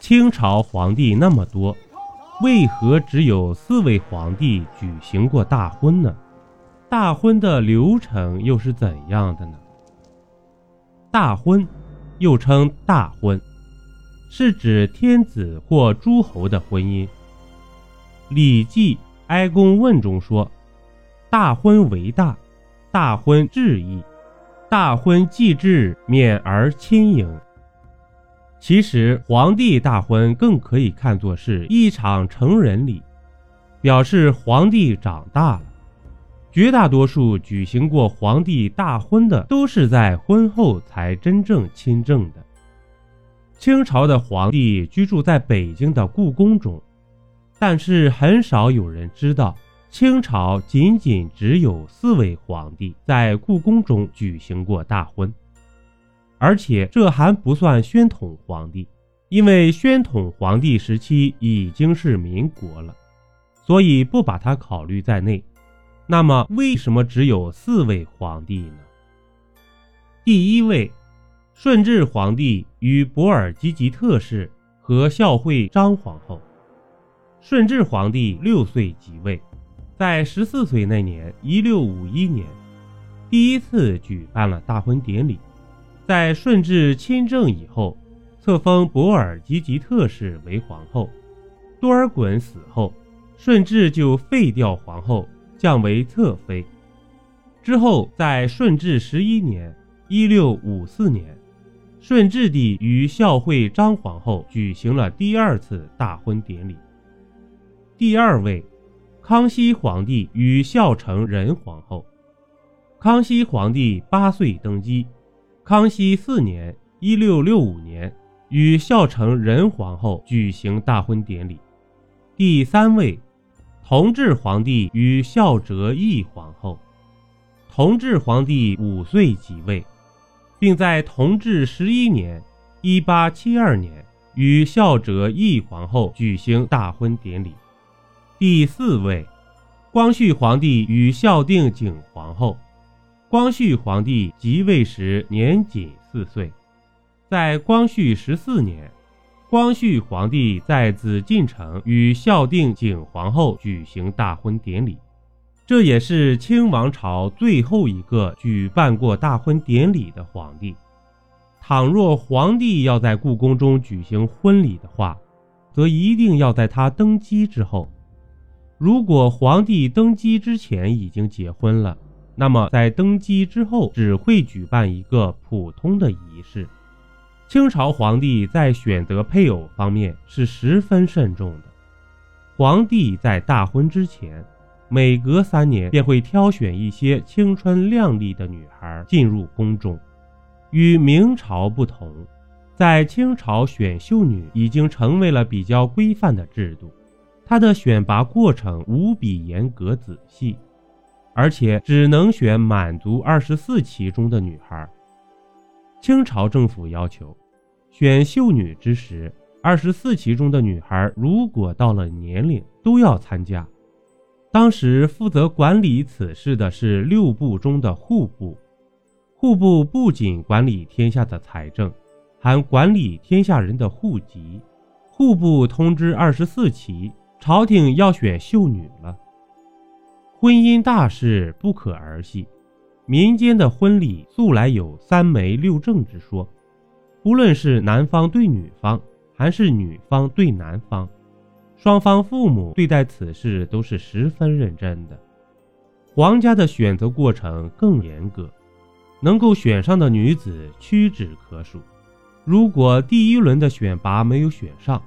清朝皇帝那么多，为何只有四位皇帝举行过大婚呢？大婚的流程又是怎样的呢？大婚，又称大婚，是指天子或诸侯的婚姻。《礼记·哀公问》中说：“大婚为大，大婚至义，大婚既至，免而亲迎。”其实，皇帝大婚更可以看作是一场成人礼，表示皇帝长大了。绝大多数举行过皇帝大婚的，都是在婚后才真正亲政的。清朝的皇帝居住在北京的故宫中，但是很少有人知道，清朝仅仅只有四位皇帝在故宫中举行过大婚。而且这还不算宣统皇帝，因为宣统皇帝时期已经是民国了，所以不把他考虑在内。那么为什么只有四位皇帝呢？第一位，顺治皇帝与博尔济吉特氏和孝惠章皇后。顺治皇帝六岁即位，在十四岁那年（一六五一年），第一次举办了大婚典礼。在顺治亲政以后，册封博尔济吉特氏为皇后。多尔衮死后，顺治就废掉皇后，降为侧妃。之后，在顺治十一年（一六五四年），顺治帝与孝惠章皇后举行了第二次大婚典礼。第二位，康熙皇帝与孝成仁皇后。康熙皇帝八岁登基。康熙四年（一六六五年），与孝成仁皇后举行大婚典礼。第三位，同治皇帝与孝哲义皇后。同治皇帝五岁即位，并在同治十一年（一八七二年）与孝哲义皇后举行大婚典礼。第四位，光绪皇帝与孝定景皇后。光绪皇帝即位时年仅四岁，在光绪十四年，光绪皇帝在紫禁城与孝定景皇后举行大婚典礼，这也是清王朝最后一个举办过大婚典礼的皇帝。倘若皇帝要在故宫中举行婚礼的话，则一定要在他登基之后。如果皇帝登基之前已经结婚了，那么，在登基之后，只会举办一个普通的仪式。清朝皇帝在选择配偶方面是十分慎重的。皇帝在大婚之前，每隔三年便会挑选一些青春靓丽的女孩进入宫中。与明朝不同，在清朝选秀女已经成为了比较规范的制度，它的选拔过程无比严格仔细。而且只能选满族二十四旗中的女孩。清朝政府要求，选秀女之时，二十四旗中的女孩如果到了年龄，都要参加。当时负责管理此事的是六部中的户部，户部不仅管理天下的财政，还管理天下人的户籍。户部通知二十四旗，朝廷要选秀女了。婚姻大事不可儿戏，民间的婚礼素来有三媒六证之说，不论是男方对女方，还是女方对男方，双方父母对待此事都是十分认真的。皇家的选择过程更严格，能够选上的女子屈指可数。如果第一轮的选拔没有选上，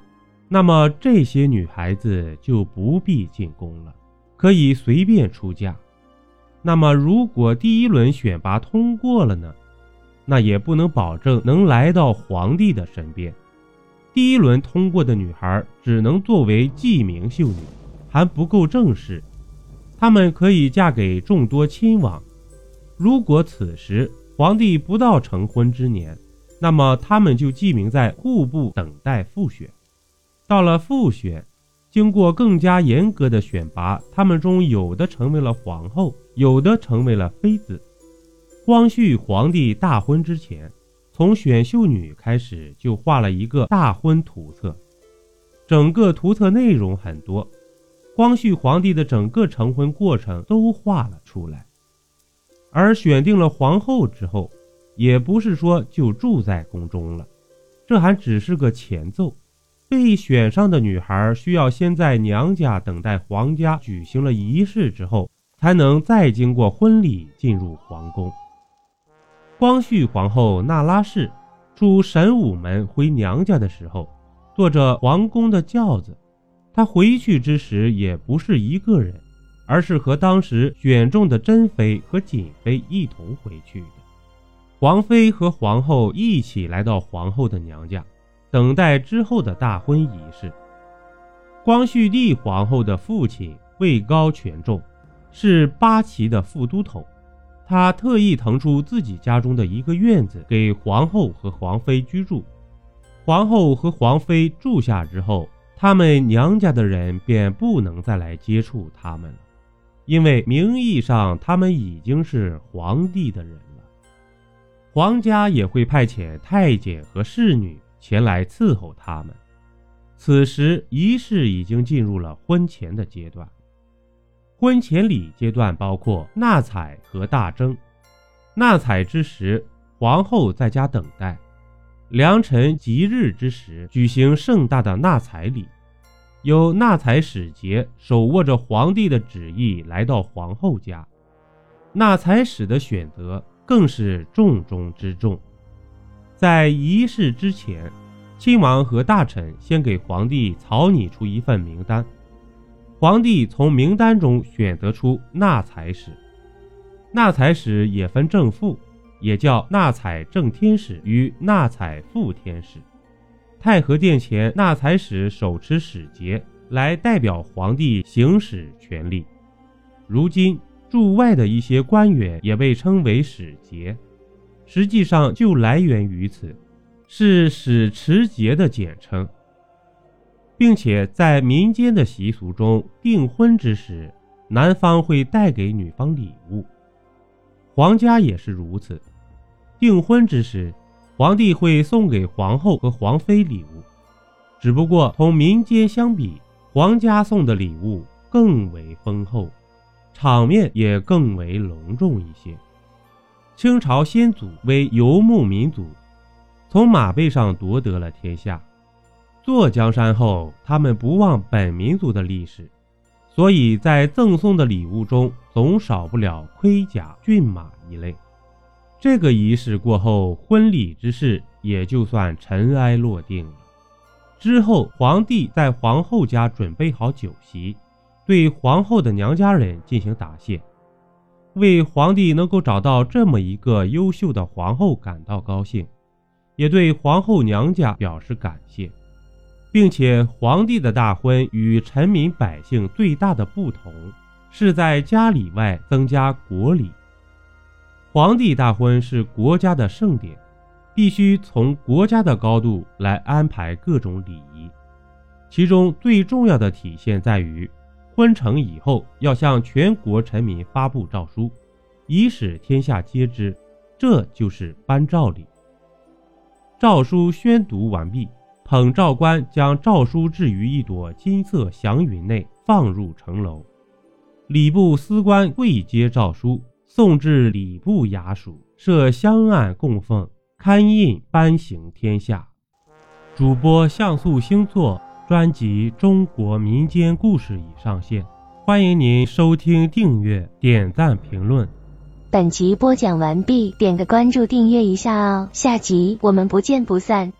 那么这些女孩子就不必进宫了。可以随便出嫁，那么如果第一轮选拔通过了呢？那也不能保证能来到皇帝的身边。第一轮通过的女孩只能作为记名秀女，还不够正式。她们可以嫁给众多亲王。如果此时皇帝不到成婚之年，那么她们就记名在户部等待复选。到了复选。经过更加严格的选拔，他们中有的成为了皇后，有的成为了妃子。光绪皇帝大婚之前，从选秀女开始就画了一个大婚图册，整个图册内容很多，光绪皇帝的整个成婚过程都画了出来。而选定了皇后之后，也不是说就住在宫中了，这还只是个前奏。被选上的女孩需要先在娘家等待皇家举行了仪式之后，才能再经过婚礼进入皇宫。光绪皇后那拉氏出神武门回娘家的时候，坐着皇宫的轿子。她回去之时也不是一个人，而是和当时选中的珍妃和瑾妃一同回去的。皇妃和皇后一起来到皇后的娘家，等待之后的大婚仪式。光绪帝皇后的父亲位高权重，是八旗的副都统。他特意腾出自己家中的一个院子给皇后和皇妃居住。皇后和皇妃住下之后，他们娘家的人便不能再来接触他们了，因为名义上他们已经是皇帝的人了。皇家也会派遣太监和侍女前来伺候他们。此时仪式已经进入了婚前的阶段。婚前礼阶段包括纳采和大征。纳采之时，皇后在家等待；良辰吉日之时，举行盛大的纳采礼，有纳采使节手握着皇帝的旨意来到皇后家。纳采使的选择更是重中之重。在仪式之前，亲王和大臣先给皇帝草拟出一份名单。皇帝从名单中选择出纳采使，纳采使也分正副，也叫纳采正天使与纳采副天使。太和殿前，纳采使手持使节来代表皇帝行使权力。如今驻外的一些官员也被称为使节，实际上就来源于此，是使持节的简称。并且在民间的习俗中，订婚之时，男方会带给女方礼物，皇家也是如此。订婚之时，皇帝会送给皇后和皇妃礼物，只不过同民间相比，皇家送的礼物更为丰厚，场面也更为隆重一些。清朝先祖为游牧民族，从马背上夺得了天下。坐江山后，他们不忘本民族的历史，所以在赠送的礼物中总少不了盔甲、骏马一类。这个仪式过后，婚礼之事也就算尘埃落定了。之后，皇帝在皇后家准备好酒席，对皇后的娘家人进行答谢，为皇帝能够找到这么一个优秀的皇后感到高兴，也对皇后娘家表示感谢。并且，皇帝的大婚与臣民百姓最大的不同，是在家里外增加国礼。皇帝大婚是国家的盛典，必须从国家的高度来安排各种礼仪。其中最重要的体现在于，婚成以后要向全国臣民发布诏书，以使天下皆知，这就是颁诏礼。诏书宣读完毕。捧诏官将诏书置于一朵金色祥云内，放入城楼。礼部司官跪接诏书，送至礼部衙署，设香案供奉，刊印颁行天下。主播像素星座专辑《中国民间故事》已上线，欢迎您收听、订阅、点赞、评论。本集播讲完毕，点个关注，订阅一下哦，下集我们不见不散。